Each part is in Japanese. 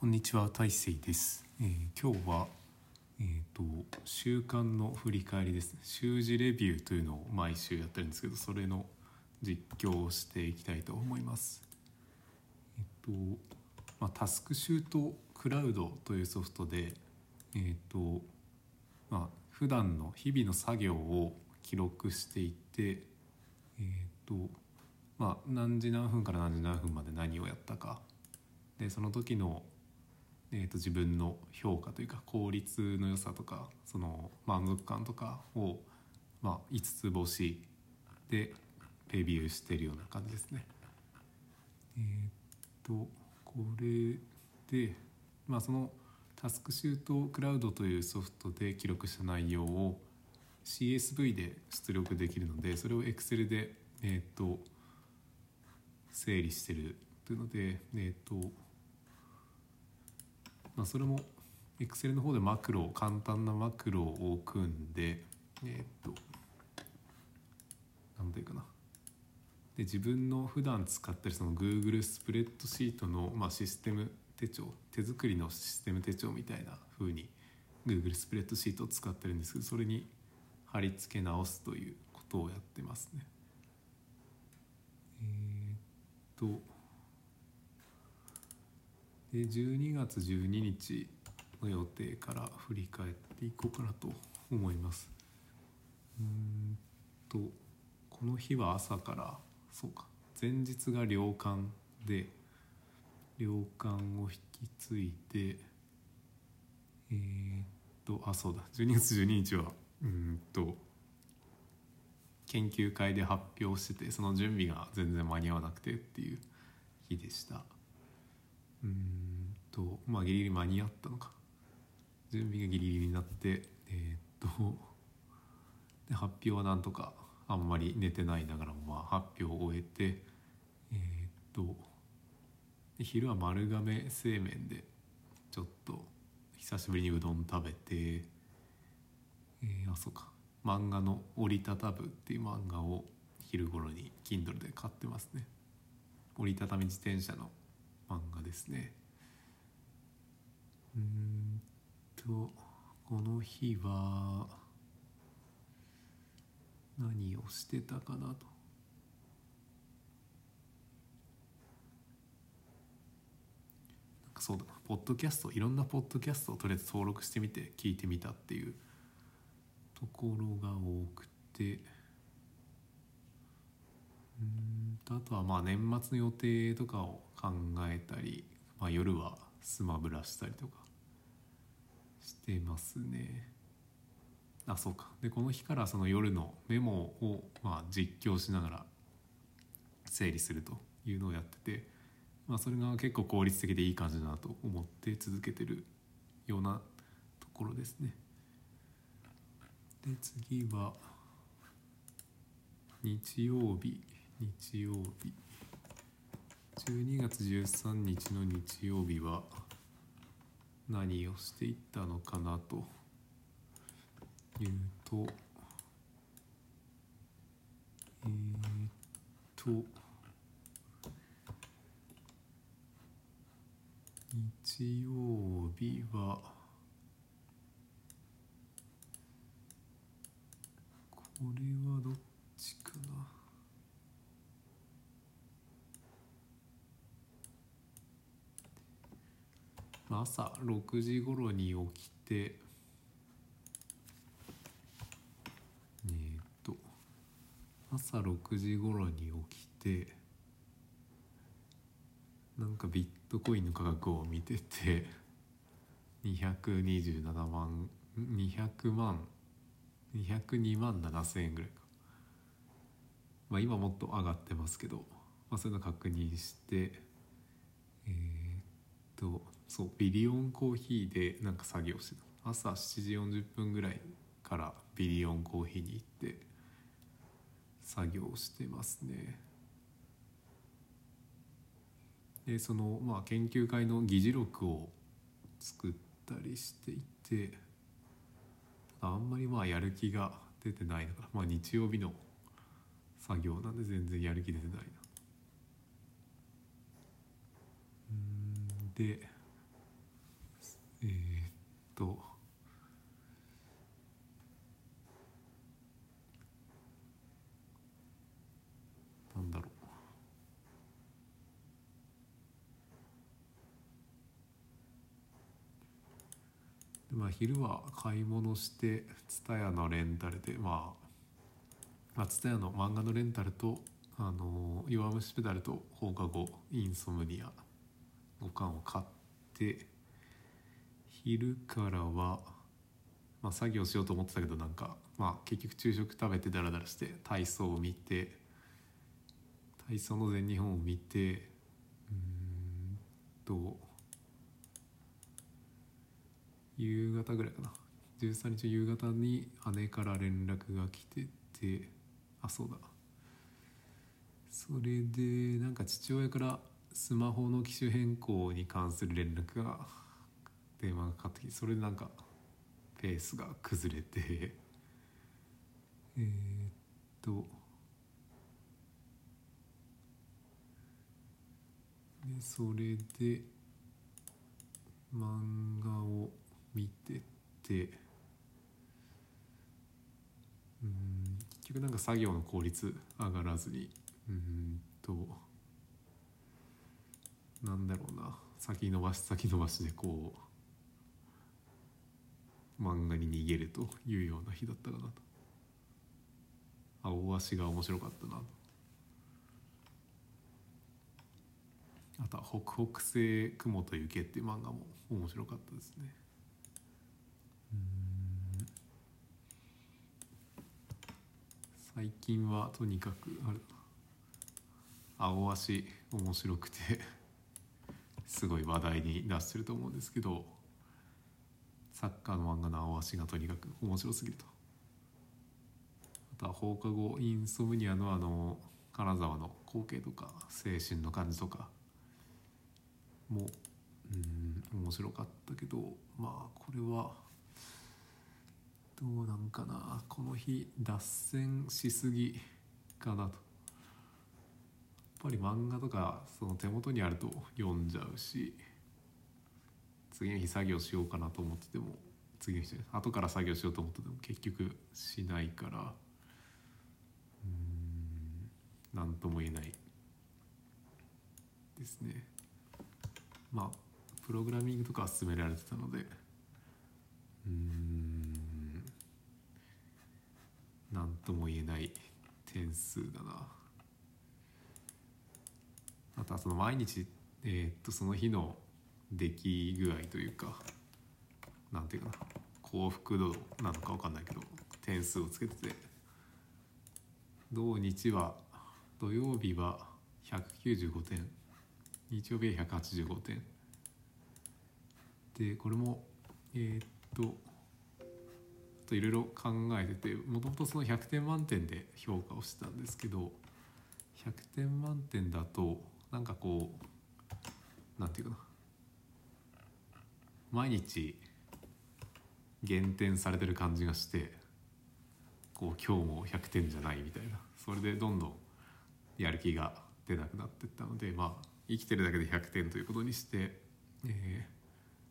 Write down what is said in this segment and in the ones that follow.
こんにちは大成です、えー今日はえー、と週間の振り返りです。ね習字レビューというのを毎週やってるんですけどそれの実況をしていきたいと思います。えっ、と、まあ、タスクシュートクラウドというソフトでえっ、とまあ普段の日々の作業を記録していてえっ、とまあ何時何分から何時何分まで何をやったか。でその時の、えー、と自分の評価というか効率の良さとかその満足感とかを、まあ、5つ星でレビューしてるような感じですね。えっ、とこれで、まあ、そのタスクシュートクラウドというソフトで記録した内容を CSV で出力できるのでそれを Excel で、えー、と整理してるというので、えーとまあ、それも Excel の方でマクロ簡単なマクロを組んでえっ、となんていうかなで自分の普段使ってるその Google スプレッドシートの、まあ、システム手帳手作りのシステム手帳みたいな風に Google スプレッドシートを使ってるんですけどそれに貼り付け直すということをやってますね。えーっとで12月12日の予定から振り返っていこうかなと思います。うーんとこの日は朝からそうか前日が良館で良館を引き継いでえーっとあそうだ12月12日はうんと研究会で発表しててその準備が全然間に合わなくてっていう日でしたうんとまあギリギリ間に合ったのか。準備がギリギリになってえーっとで発表はなんとかあんまり寝てないながらもまあ発表を終えてえーっとで昼は丸亀製麺でちょっと久しぶりにうどん食べてえーあそうか。漫画の「折りたたぶ」っていう漫画を昼頃に Kindle で買ってますね。折りたたみ自転車の漫画ですね。うんとこの日は何をしてたかなと。なんかそうだポッドキャストいろんなポッドキャストをとりあえず登録してみて聞いてみたっていうところが多くて。うんあとはまあ年末の予定とかを考えたり、まあ、夜はスマブラしたりとかしてますね。あそうか。でこの日からその夜のメモをまあ実況しながら整理するというのをやってて、まあ、それが結構効率的でいい感じだなと思って続けてるようなところですね。で次は日曜日。日曜日。12月13日の日曜日は何をしていったのかなというとえー、っと日曜日はこれはどっちかなまあ朝6時頃に起きてえっと朝6時頃に起きてなんかビットコインの価格を見てて227万200万202万7000円ぐらいか。まあ今もっと上がってますけど、まあ、そういうの確認してえーっとそうビリオンコーヒーでなんか作業してた朝7時40分ぐらいからビリオンコーヒーに行って作業してますね。でそのまあ研究会の議事録を作ったりしていてあんまりまあやる気が出てないのかな。まあ日曜日の作業なんで全然やる気出てないな。うんで、と。なんだろう。まあ昼は買い物して TSUTAYA のレンタルでまあまあ TSUTAYA の漫画のレンタルと「あの弱虫ペダル」と放課後インソムニア5巻を買って昼からは、まあ、作業しようと思ってたけどなんか、まあ、結局昼食食べてダラダラして体操を見て体操の全日本を見てうんと夕方ぐらいかな。13日夕方に姉から連絡が来ててあそうだ。それでなんか父親からスマホの機種変更に関する連絡が電話がかかってきてそれでなんかペースが崩れて。えーっと。でそれで漫画を見てて。うん結局なんか作業の効率上がらずに。うんと。なんだろうな。先延ばし先延ばしでこう。漫画に逃げるというような日だったかなと。青足が面白かったなと。あとは「北北西雲と雪」っていう漫画も面白かったですね。うん最近はとにかくあれ青足面白くてすごい話題に出してると思うんですけどサッカーの漫画の青足がとにかく面白すぎると。あとは放課後インソムニアのあの金沢の光景とか精神の感じとかもうん面白かったけどまあこれはどうなんかな。この日脱線しすぎかなと。やっぱり漫画とかその手元にあると読んじゃうし。次の日作業しようかなと思ってても次の日後から作業しようと思ってても結局しないからうん何とも言えないですね。まあプログラミングとかは勧められてたのでうん何とも言えない点数だな。あとはその毎日、えー、っとその日の出来具合というかなんていうかな幸福度なのか分かんないけど点数をつけてて土日は土曜日は195点日曜日は185点。でこれもえー、っとといろいろ考えててもともとその100点満点で評価をしてたんですけど100点満点だとなんかこうなんていうかな毎日減点されてる感じがしてこう今日も100点じゃないみたいな。それでどんどんやる気が出なくなってったのでまあ生きてるだけで100点ということにして、え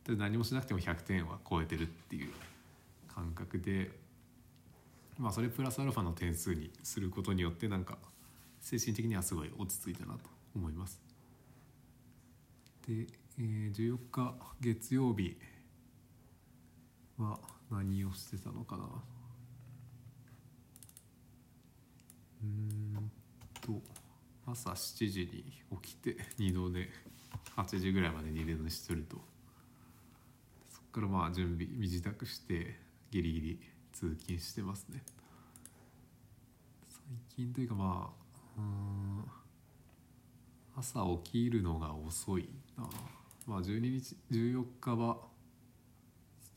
ー、何もしなくても100点は超えてるっていう感覚でまあそれプラスアルファの点数にすることによってなんか精神的にはすごい落ち着いたなと思います。で、えー、14日月曜日は何をしてたのかな。うんと朝7時に起きて二度寝。8時ぐらいまで二度寝してると。そこからまあ準備身支度してギリギリ通勤してますね。最近というかまあうん朝起きるのが遅いな。まあ12日14日は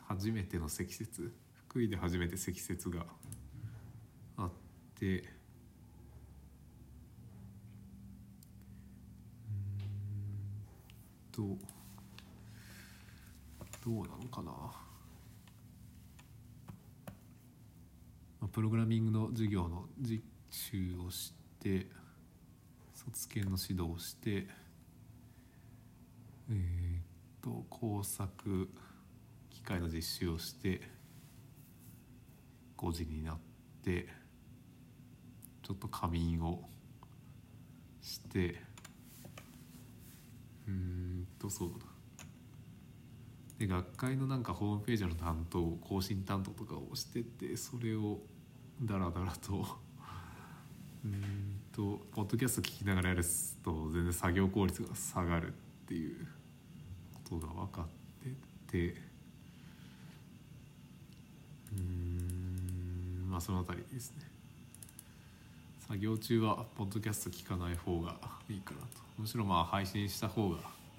初めての積雪福井で初めて積雪があってうんとどうなのかな、まあ、プログラミングの授業の実習をして卒検の指導をしてえー、っと工作回の実習をして5時になってちょっと仮眠をしてうんとそうだ。で学会のなんかホームページの担当更新担当とかをしててそれをダラダラと うんとポッドキャスト聞きながらやると全然作業効率が下がるっていう。ことが分かっててうんまあその辺りですね。作業中はポッドキャスト聞かない方がいいかなと。むしろまあ配信した方が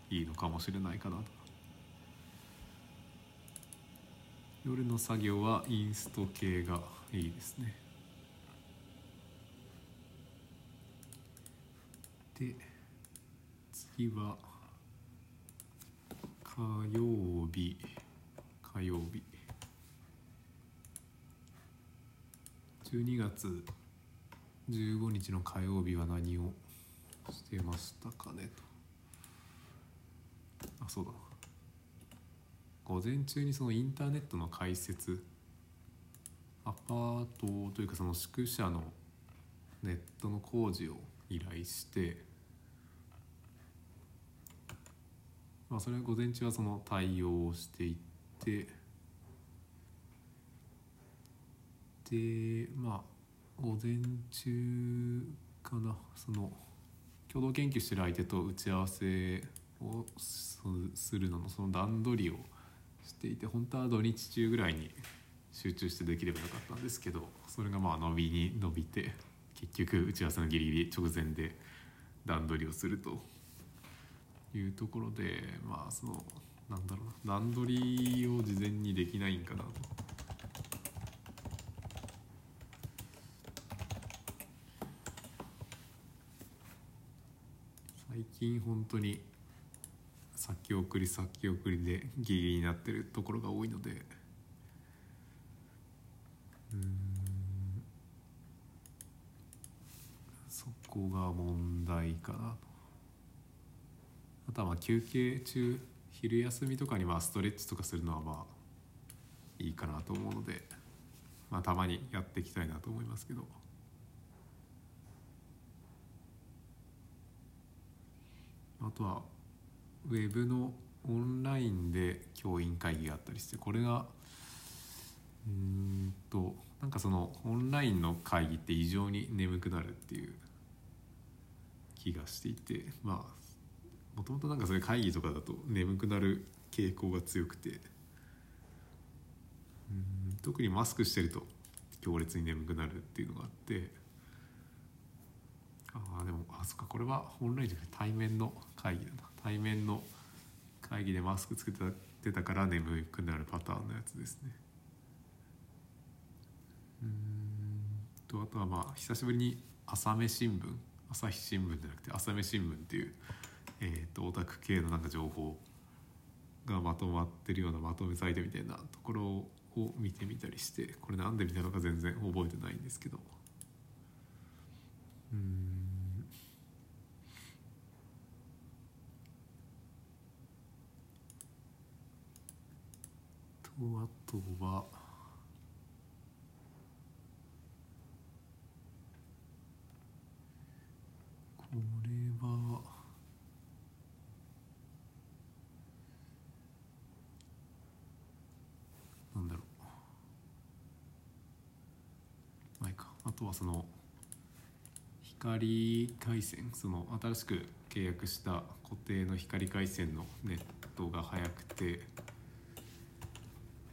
いいのかもしれないかなと。夜の作業はインスト系がいいですね。で次は火曜日。火曜日。12月15日の火曜日は何をしてましたかねと。あそうだ。午前中にそのインターネットの開設。アパートというかその宿舎のネットの工事を依頼して。まあそれ午前中はその対応をしていってでまあ午前中かなその共同研究してる相手と打ち合わせをするののその段取りをしていて本当は土日中ぐらいに集中してできればよかったんですけどそれがまあ伸びに伸びて結局打ち合わせのギリギリ直前で段取りをすると。いうところでまあそのなんだろうな段取りを事前にできないんかなと。最近本当に先送り先送りでギリギリになってるところが多いので。うん。そこが問題かなと。あとはま休憩中昼休みとかにまあストレッチとかするのはまあいいかなと思うのでまあたまにやっていきたいなと思いますけど。あとはウェブのオンラインで教員会議があったりしてこれがうんとなんかそのオンラインの会議って異常に眠くなるっていう気がしていてまあもともとなんかそれ会議とかだと眠くなる傾向が強くて。うん特にマスクしてると強烈に眠くなるっていうのがあって。ああでもあそっかこれはオンラインじゃなくて対面の会議だな。対面の会議でマスクつけてたから眠くなるパターンのやつですね。うんとあとはまあ久しぶりに朝目新聞朝日新聞じゃなくて朝目新聞っていうえー、とオタク系のなんか情報がまとまってるようなまとめサイトみたいなところを見てみたりしてこれなんで見たのか全然覚えてないんですけど。うん。とあとはこれはなんだろうまあとはその光回線その新しく契約した固定の光回線のネットが速くて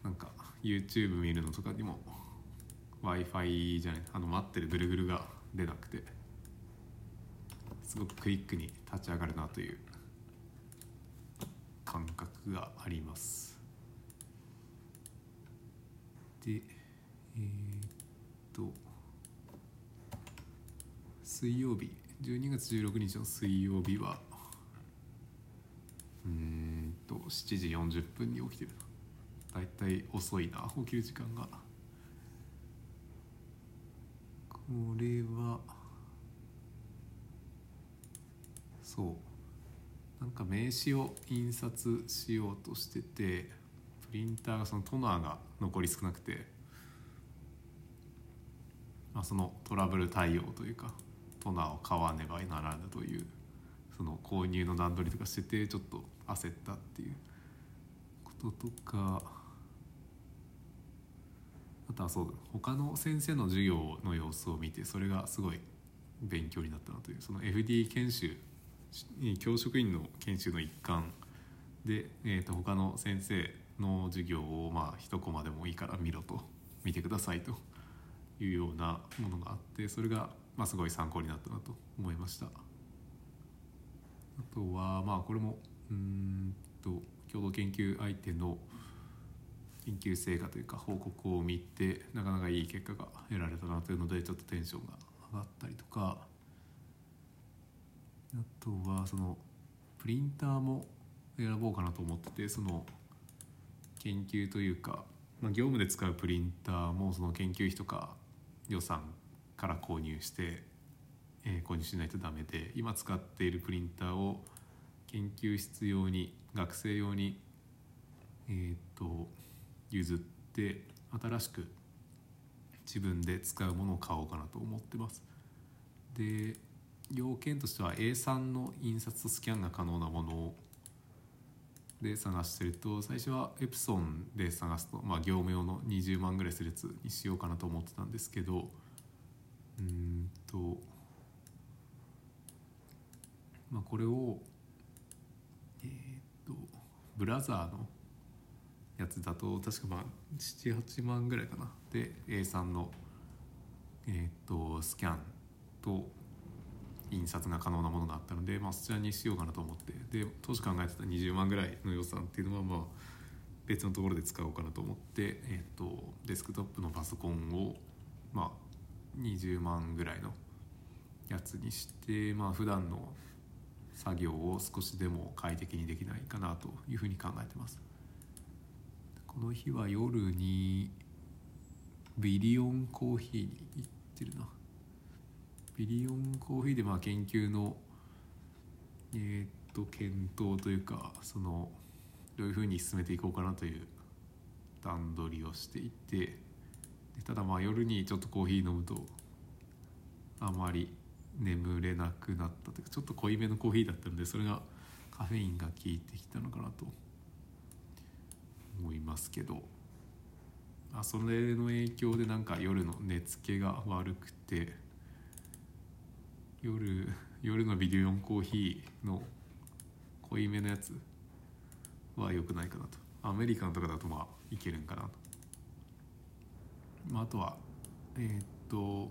なんか YouTube 見るのとかにも w i f i じゃないあの待ってるぐるぐるが出なくてすごくクイックに立ち上がるなという感覚があります。でえー、っと水曜日。12月16日の水曜日は。うんと7時40分に起きてるだいたい遅いな。起きる時間が。これはそう。なんか名刺を印刷しようとしててプリンターがそのトナーが残り少なくて、まあ、そのトラブル対応というか。トナーを買わねばならぬというその購入の段取りとかしててちょっと焦ったっていうこととか。あとはそうだ他の先生の授業の様子を見てそれがすごい勉強になったなというその FD 研修教職員の研修の一環で、えー、と他の先生の授業をまあ一コマでもいいから見ろと見てくださいというようなものがあってそれがまあすごい参考になったなと思いました。あとはまあこれもうんと共同研究相手の研究成果というか報告を見てなかなかいい結果が得られたなというのでちょっとテンションが上がったりとか。あとはそのプリンターも選ぼうかなと思っててその研究というか、まあ、業務で使うプリンターもその研究費とか予算から購入して、えー、購入しないとダメで今使っているプリンターを研究室用に学生用にえっ、と譲って新しく自分で使うものを買おうかなと思ってます。で要件としては A3 の印刷とスキャンが可能なものをで探してると最初はエプソンで探すと、まあ、業務用の20万ぐらいするやつにしようかなと思ってたんですけどうんとまあこれをえっ、とブラザーのやつだと確かまあ78万ぐらいかな。で A3 のえっ、とスキャンと印刷が可能なものがあったので、まあ、そちらにしようかなと思って。で当時考えてた20万ぐらいの予算っていうのはまあ別のところで使おうかなと思って、えーと、デスクトップのパソコンを、まあ、20万ぐらいのやつにして、まあ普段の作業を少しでも快適にできないかなというふうに考えてます。この日は夜にビリオンコーヒーに行ってるな。ビリオンコーヒーでまあ研究のえっと検討というかそのどういうふうに進めていこうかなという段取りをしていてただまあ夜にちょっとコーヒー飲むとあまり眠れなくなったというかちょっと濃いめのコーヒーだったのでそれがカフェインが効いてきたのかなと思いますけど。あそれの影響でなんか夜の寝つけが悪くて。夜 夜のビデオンコーヒーの濃いめのやつは良くないかなと。アメリカンとかだとまあいけるんかなと、まあ、あとはえー、っと、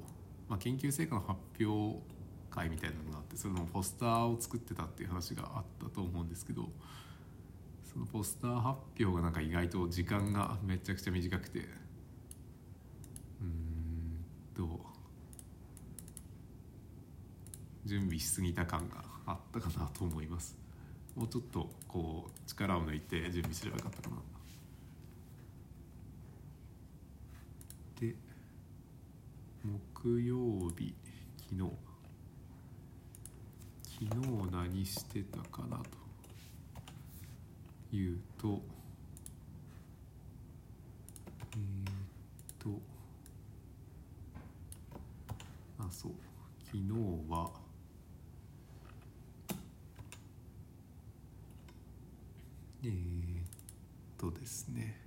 まあ、研究成果の発表会みたいなのがあってそのポスターを作ってたっていう話があったと思うんですけどそのポスター発表がなんか意外と時間がめちゃくちゃ短くてうんと準備しすぎた感があったかなと思います。もうちょっとこう力を抜いて準備すればよかったかな。で木曜日昨日。昨日何してたかなと。いうとえー、っと。あそう。昨日はえー、っとですね。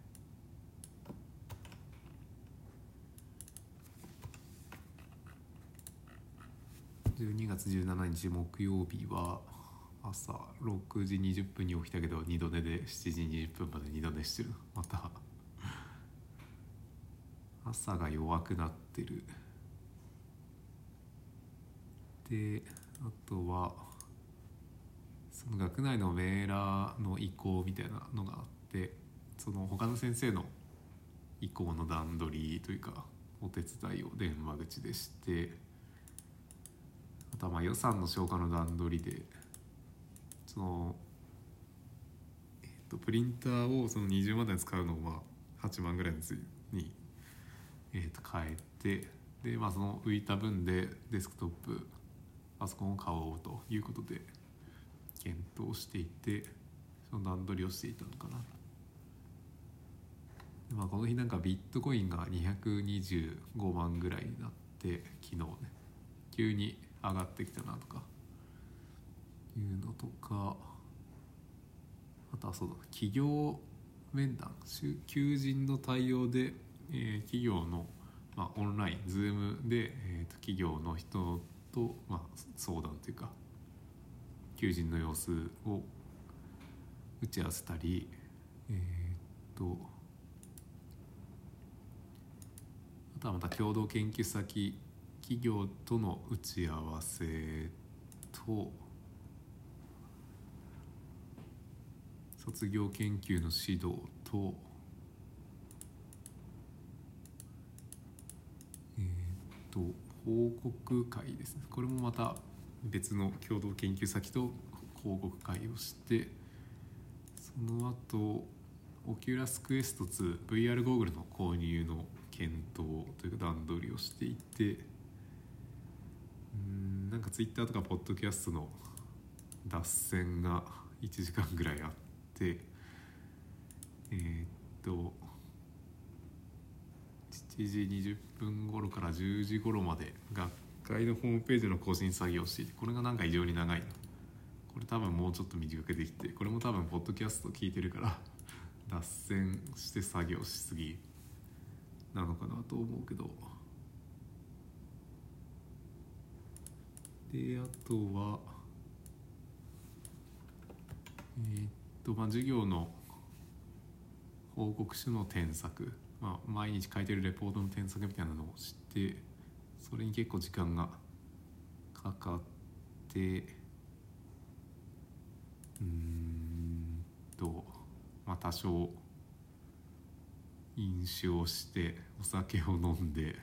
12月17日木曜日は朝6時20分に起きたけど二度寝で7時20分まで二度寝してる。また朝が弱くなってる。であとはその学内のメーラーの移行みたいなのがあってその他の先生の移行の段取りというかお手伝いを電話口でしてあとはまあ予算の消化の段取りでその、えー、とプリンターをその20万台使うのをまあ8万ぐらいに、えー、と変えてで、まあ、その浮いた分でデスクトップパソコンを買おうということで。検討していてその段取りをしていたのかなまあ、この日なんかビットコインが225万ぐらいになって昨日ね急に上がってきたなとかいうのとかあとはそうだ企業面談求人の対応で、えー、企業の、まあ、オンライン Zoom で、えーと、企業の人と、まあ、相談というか求人の様子を打ち合わせたりえっ、とあとはまた共同研究先企業との打ち合わせと卒業研究の指導とえっ、と報告会ですね。これもまた別の共同研究先と報告会をしてその後オキュラスクエスト 2VR ゴーグルの購入の検討というか段取りをしていてなんかツイッターとかポッドキャストの脱線が1時間ぐらいあってえー、っと7時20分頃から10時頃まで学会のホームページの更新作業をしていてこれがなんか異常に長いこれ多分もうちょっと短くできてこれも多分ポッドキャスト聞いてるから脱線して作業しすぎなのかなと思うけど。であとはえー、っとまあ授業の報告書の添削、まあ、毎日書いてるレポートの添削みたいなのを知ってそれに結構時間がかかってうんとまあ多少飲酒をしてお酒を飲んで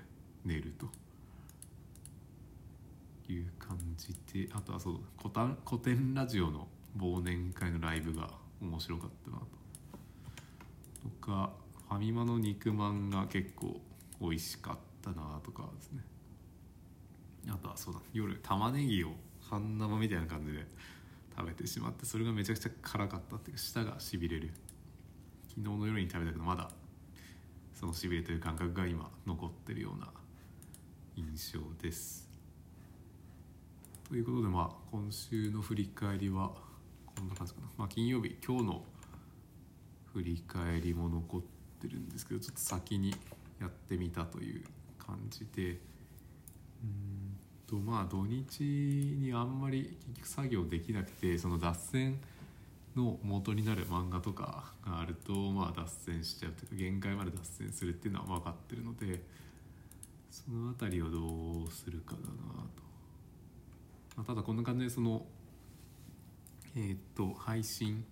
寝ると。いう感じであとはそう古典古典ラジオの忘年会のライブが面白かったなと。とかファミマの肉まんが結構美味しかったなとかですね。あとはそうだ夜玉ねぎを半生みたいな感じで食べてしまってそれがめちゃくちゃ辛かったっていうか舌がしびれる。昨日の夜に食べたけどまだそのしびれという感覚が今残ってるような印象です。ということでまあ今週の振り返りはこんな感じかな。まあ金曜日今日の振り返りも残ってるんですけどちょっと先にやってみたという感じでうんとまあ土日にあんまり結局作業できなくてその脱線の元になる漫画とかがあるとまあ脱線しちゃうというか限界まで脱線するっていうのは分かってるのでその辺りをどうするかだなと、まあ、ただこんな感じでそのえー、っと配信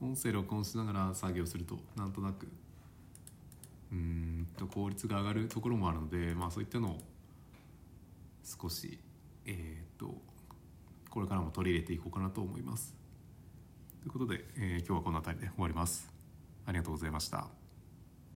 音声録音しながら作業するとなんとなくうんと効率が上がるところもあるのでまあそういったのを少しえっ、とこれからも取り入れていこうかなと思います。ということで、えー、今日はこの辺りで終わります。ありがとうございました。